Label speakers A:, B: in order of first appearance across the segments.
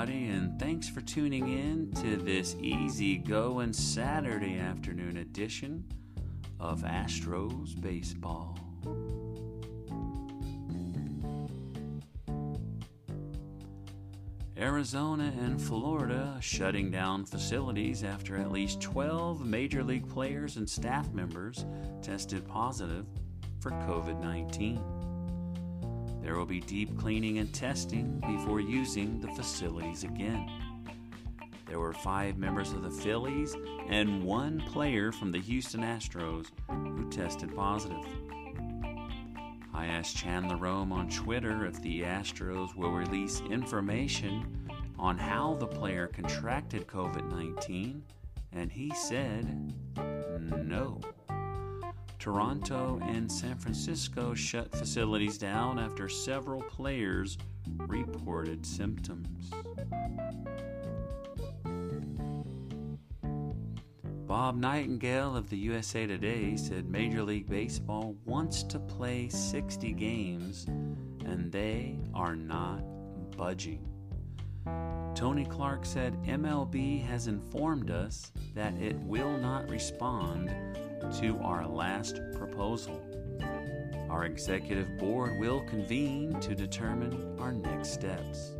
A: Everybody, and thanks for tuning in to this easy going Saturday afternoon edition of Astros Baseball. Arizona and Florida shutting down facilities after at least 12 major league players and staff members tested positive for COVID 19. There will be deep cleaning and testing before using the facilities again. There were five members of the Phillies and one player from the Houston Astros who tested positive. I asked Chandler Rome on Twitter if the Astros will release information on how the player contracted COVID 19, and he said. Toronto and San Francisco shut facilities down after several players reported symptoms. Bob Nightingale of the USA Today said Major League Baseball wants to play 60 games and they are not budging. Tony Clark said MLB has informed us that it will not respond to our last proposal. Our executive board will convene to determine our next steps.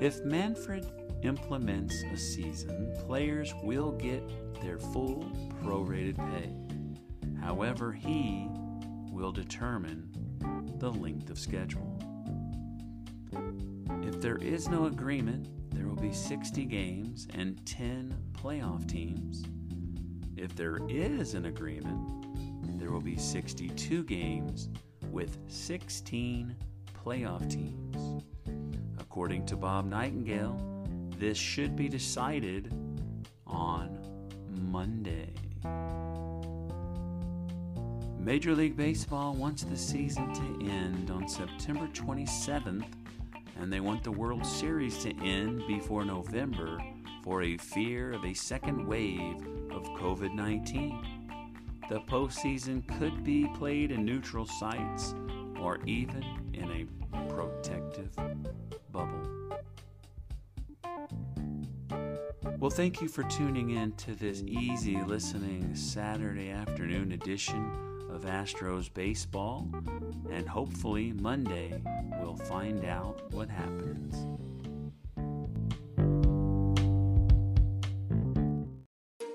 A: If Manfred implements a season, players will get their full prorated pay. However, he will determine the length of schedule. If there is no agreement, there will be 60 games and 10 playoff teams. If there is an agreement, there will be 62 games with 16 playoff teams. According to Bob Nightingale, this should be decided on Monday. Major League Baseball wants the season to end on September 27th, and they want the World Series to end before November for a fear of a second wave of COVID 19. The postseason could be played in neutral sites or even in a protective bubble. Well, thank you for tuning in to this easy listening Saturday afternoon edition of Astros Baseball, and hopefully Monday we'll find out what happens.